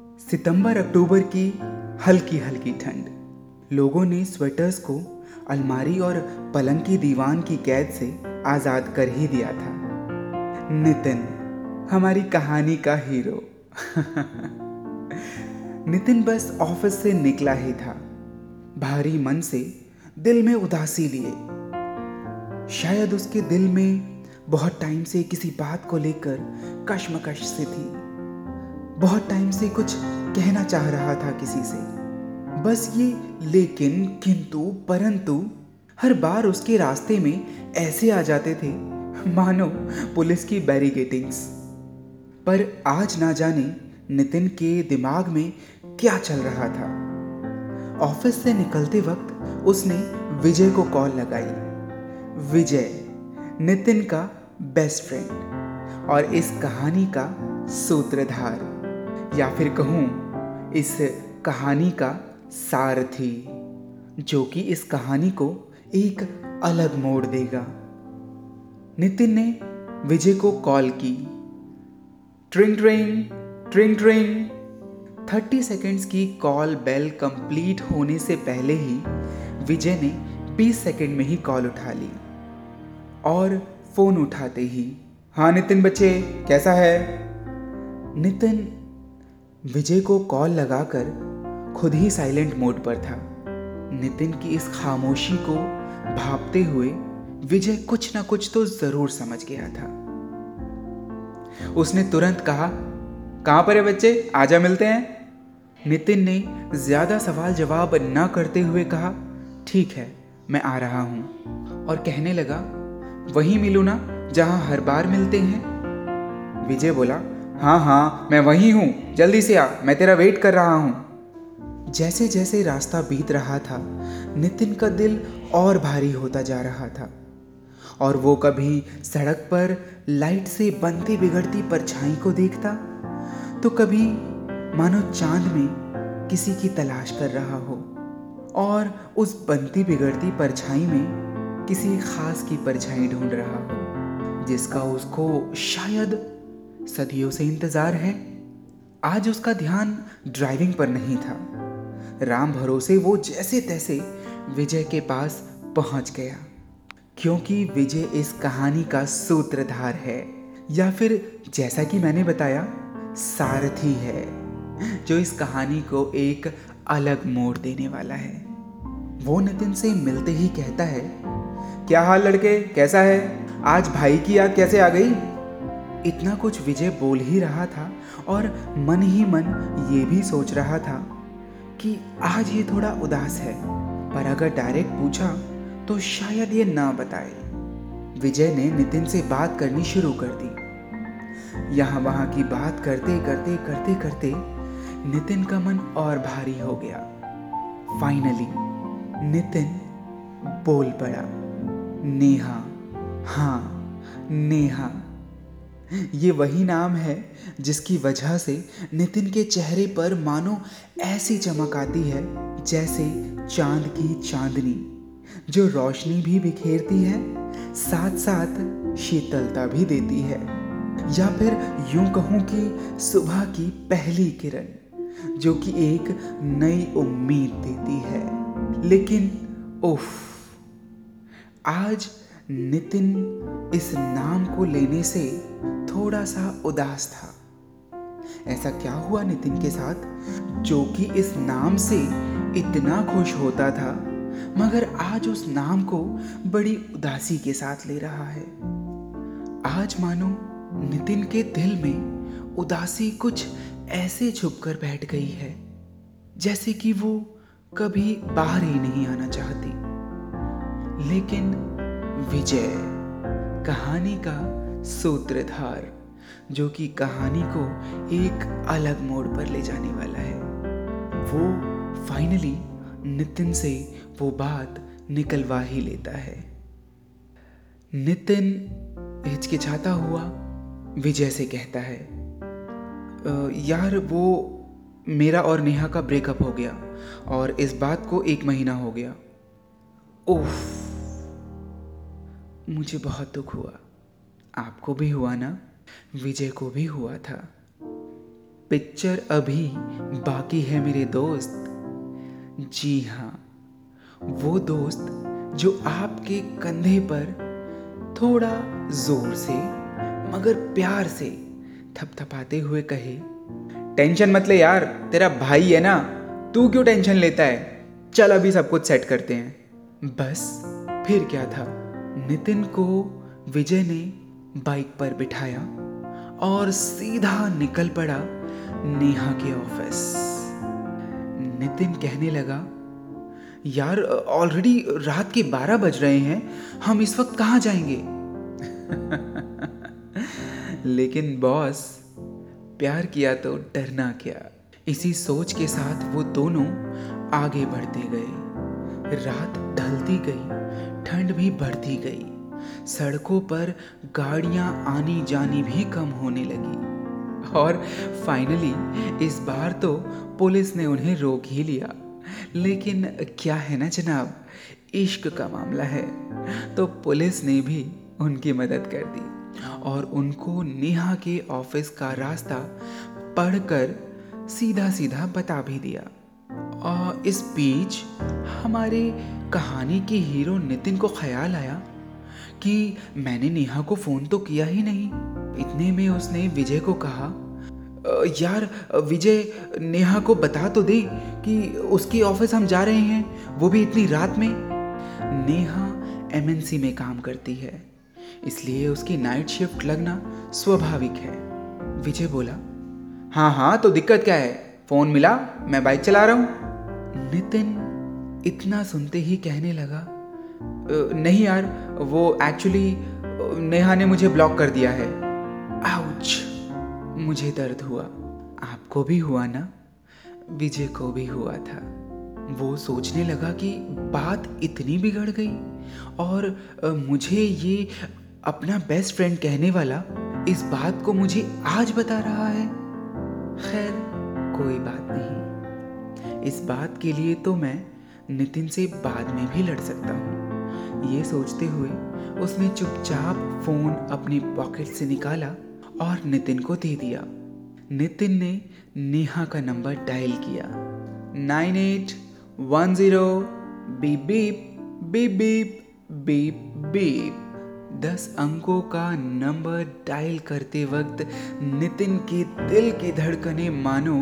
सितंबर, अक्टूबर की हल्की हल्की ठंड। लोगों ने स्वेटर्स को अलमारी और पलंग की दीवान की कैद से आज़ाद कर ही दिया था। नितिन, हमारी कहानी का हीरो। नितिन बस ऑफ़िस से निकला ही था। भारी मन से दिल में उदासी लिए। शायद उसके दिल में बहुत टाइम से किसी बात को लेकर कश्मकश से थी। बहुत टाइम से कुछ कहना चाह रहा था किसी से। बस ये, लेकिन, किंतु, परंतु, हर बार उसके रास्ते में ऐसे आ जाते थे। मानो, पुलिस की बैरिकेटिंग्स पर आज ना जाने, नितिन के दिमाग में क्या चल रहा था। ऑफ़िस से निकलते वक्त उसने विजय को कॉल लगाई। विजय, नितिन का बेस्ट फ्रेंड और इस कहानी का सूत्रधार। या फिर कहूँ, इस कहानी का सार थी, जो कि इस कहानी को एक अलग मोड़ देगा। नितिन ने विजय को कॉल की। ट्रिंग ट्रिंग ट्रिंग ट्रिंग। थर्टी सेकेंड्स की कॉल बेल कंप्लीट होने से पहले ही विजय ने बीस सेकेंड में ही कॉल उठा ली और फ़ोन उठाते ही हाँ नितिन बच्चे, कैसा है? नितिन विजय को कॉल लगाकर खुद ही साइलेंट मोड पर था। नितिन की इस खामोशी को भापते हुए विजय कुछ ना कुछ तो ज़रूर समझ गया था। उसने तुरंत कहा, कहाँ पर है बच्चे? आजा मिलते हैं। नितिन ने ज़्यादा सवाल जवाब न करते हुए कहा, ठीक है, मैं आ रहा हूँ। और कहने लगा, वहीं मिलू ना, जहाँ हर बार मिलते हैं? विजय बोला हाँ हाँ मैं वहीं हूँ। जल्दी से आ, मैं तेरा वेट कर रहा हूँ। जैसे जैसे रास्ता बीत रहा था, नितिन का दिल और भारी होता जा रहा था। और वो कभी सड़क पर लाइट से बनती बिगड़ती परछाई को देखता तो कभी मानो चाँद में किसी की तलाश कर रहा हो। और उस बनती बिगड़ती परछाई में किसी खास की परछाई ढूंढ रहा हो, जिसका उसको शायद सदियों से इंतज़ार है। आज उसका ध्यान ड्राइविंग पर नहीं था। राम भरोसे वो जैसे तैसे विजय के पास पहुँच गया। क्योंकि विजय इस कहानी का सूत्रधार है, या फिर जैसा कि मैंने बताया, सारथी है, जो इस कहानी को एक अलग मोड़ देने वाला है। वो नितिन से मिलते ही कहता है, क्या हाल लड़के, कैसा है? आज भाई की याद कैसे आ गई? इतना कुछ विजय बोल ही रहा था और मन ही मन ये भी सोच रहा था कि आज ये थोड़ा उदास है, पर अगर डायरेक्ट पूछा तो शायद ये ना बताए। विजय ने नितिन से बात करनी शुरू कर दी। यहाँ वहाँ की बात करते करते करते करते नितिन का मन और भारी हो गया। फाइनली नितिन बोल पड़ा, नेहा हाँ नेहा। ये वही नाम है जिसकी वजह से नितिन के चेहरे पर मानो ऐसी चमक आती है, जैसे चाँद की चांदनी, जो रोशनी भी बिखेरती है साथ साथ शीतलता भी देती है। या फिर यूँ कहूँ कि सुबह की पहली किरण, जो कि एक नई उम्मीद देती है। लेकिन, उफ, आज नितिन इस नाम को लेने से थोड़ा सा उदास था। ऐसा क्या हुआ नितिन के साथ? जो कि इस नाम से इतना खुश होता था, मगर आज उस नाम को बड़ी उदासी के साथ ले रहा है। आज मानो नितिन के दिल में उदासी कुछ ऐसे छुप कर बैठ गई है, जैसे कि वो कभी बाहर ही नहीं आना चाहती। लेकिन विजय, कहानी का सूत्रधार, जो कि कहानी को एक अलग मोड़ पर ले जाने वाला है। वो फाइनली नितिन से वो बात निकलवा ही लेता है। नितिन हिचकिचाता हुआ विजय से कहता है यार वो मेरा और नेहा का ब्रेकअप हो गया और इस बात को एक महीना हो गया। ओफ मुझे बहुत दुख हुआ। आपको भी हुआ ना? विजय को भी हुआ था। पिक्चर अभी बाकी है मेरे दोस्त। जी हाँ वो दोस्त जो आपके कंधे पर थोड़ा ज़ोर से, मगर प्यार से थपथपाते हुए कहे, टेंशन मत ले यार, तेरा भाई है ना, तू क्यों टेंशन लेता है? चल अभी सब कुछ सेट करते हैं। बस, फिर क्या था? नितिन को विजय ने बाइक पर बिठाया और सीधा निकल पड़ा नेहा के ऑफ़िस। नितिन कहने लगा, यार ऑलरेडी रात के बारह बज रहे हैं, हम इस वक्त कहाँ जाएँगे? लेकिन बॉस, प्यार किया तो डरना क्या। इसी सोच के साथ वो दोनों आगे बढ़ते गए। रात ढलती गई, ठंड भी बढ़ती गई। सड़कों पर गाड़ियाँ आनी जानी भी कम होने लगी। और फाइनली इस बार तो पुलिस ने उन्हें रोक ही लिया। लेकिन क्या है ना जनाब? इश्क का मामला है। तो पुलिस ने भी उनकी मदद कर दी। और उनको नेहा के ऑफ़िस का रास्ता पढ़कर सीधा सीधा बता भी दिया। और इस बीच हमारे कहानी के हीरो नितिन को ख्याल आया। कि मैंने नेहा को फ़ोन तो किया ही नहीं। इतने में उसने विजय को कहा यार, विजय, नेहा को बता तो दे कि उसकी ऑफ़िस हम जा रहे हैं, वो भी इतनी रात में। नेहा एमएनसी में काम करती है, इसलिए उसकी नाइट शिफ्ट लगना स्वाभाविक है। विजय बोला हाँ हाँ तो दिक्कत क्या है? फ़ोन मिला, मैं बाइक चला रहा हूँ। नितिन इतना सुनते ही कहने लगा नहीं यार, वो एक्चुअली नेहा ने मुझे ब्लॉक कर दिया है। आउच मुझे दर्द हुआ। आपको भी हुआ ना? विजय को भी हुआ था। वो सोचने लगा कि बात इतनी बिगड़ गई। और मुझे ये अपना बेस्ट फ्रेंड कहने वाला इस बात को मुझे आज बता रहा है। खैर, कोई बात नहीं। इस बात के लिए तो मैं नितिन से बाद में भी लड़ सकता हूँ। ये सोचते हुए उसने चुपचाप फ़ोन अपनी पॉकेट से निकाला और नितिन को दे दिया। नितिन ने नेहा का नंबर डायल किया। Nine eight one zero, beep beep beep beep beep beep. दस अंकों का नंबर डायल करते वक्त नितिन के दिल की धड़कने मानो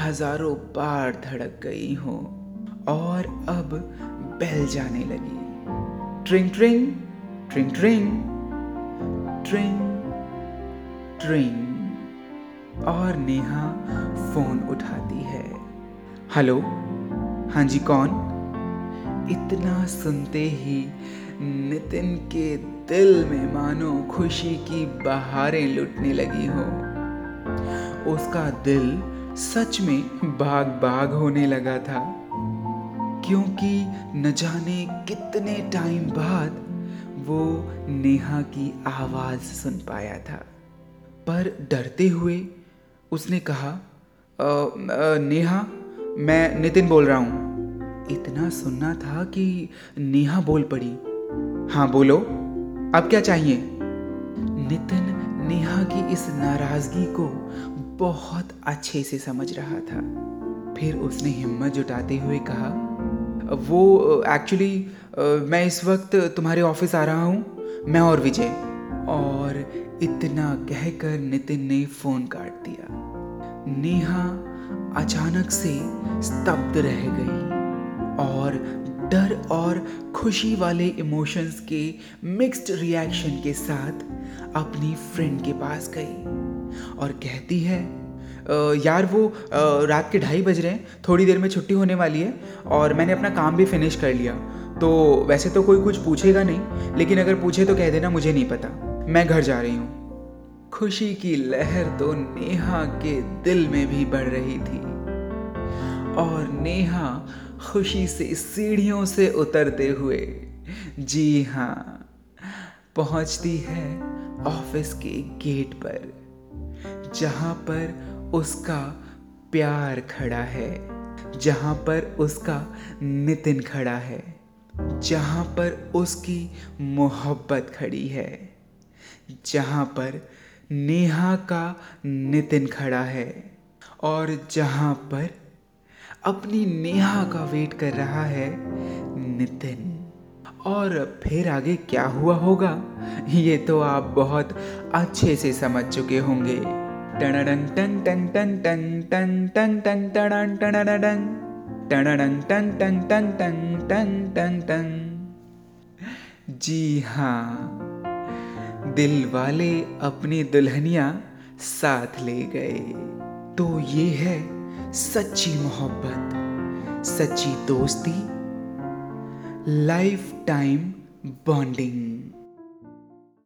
हज़ारों बार धड़क गई हो और अब बेल जाने लगी। ट्रिंग ट्रिंग ट्रिंग ट्रिंग ट्रिंग ट्रिंग और नेहा फ़ोन उठाती है। हेलो? हाँ जी, कौन? इतना सुनते ही नितिन के दिल में मानो खुशी की बहारें लुटने लगी हो। उसका दिल सच में बाग बाग होने लगा था। क्योंकि न जाने कितने टाइम बाद वो नेहा की आवाज़ सुन पाया था। पर डरते हुए उसने कहा आ, आ, नेहा मैं नितिन बोल रहा हूँ। इतना सुनना था कि नेहा बोल पड़ी। हाँ बोलो। अब क्या चाहिए? नितिन नेहा की इस नाराज़गी को बहुत अच्छे से समझ रहा था। फिर उसने हिम्मत जुटाते हुए कहा वो एक्चुअली मैं इस वक्त तुम्हारे ऑफ़िस आ रहा हूँ। मैं और विजय। और इतना कहकर नितिन ने फ़ोन काट दिया। नेहा अचानक से स्तब्ध रह गई और डर और खुशी वाले इमोशंस के मिक्स्ड रिएक्शन के साथ अपनी फ्रेंड के पास गई और कहती है यार वो रात के ढाई बज रहे हैं, थोड़ी देर में छुट्टी होने वाली है और मैंने अपना काम भी फिनिश कर लिया। तो वैसे तो कोई कुछ पूछेगा नहीं, लेकिन अगर पूछे तो कह देना मुझे नहीं पता। मैं घर जा रही हूँ। खुशी की लहर तो नेहा के दिल में भी बढ़ रही थी। और नेहा खुशी से सीढ़ियों से उतरते हुए, जी हाँ पहुँचती है ऑफ़िस के गेट पर, जहाँ पर उसका प्यार खड़ा है, जहाँ पर उसका नितिन खड़ा है, जहाँ पर उसकी मोहब्बत खड़ी है, जहाँ पर नेहा का नितिन खड़ा है, और जहाँ पर अपनी नेहा का वेट कर रहा है नितिन। और फिर आगे क्या हुआ होगा, ये तो आप बहुत अच्छे से समझ चुके होंगे। जी हाँ दिल वाले अपनी दुल्हनिया साथ ले गए तो ये है सच्ची मोहब्बत सच्ची दोस्ती लाइफ टाइम बॉन्डिंग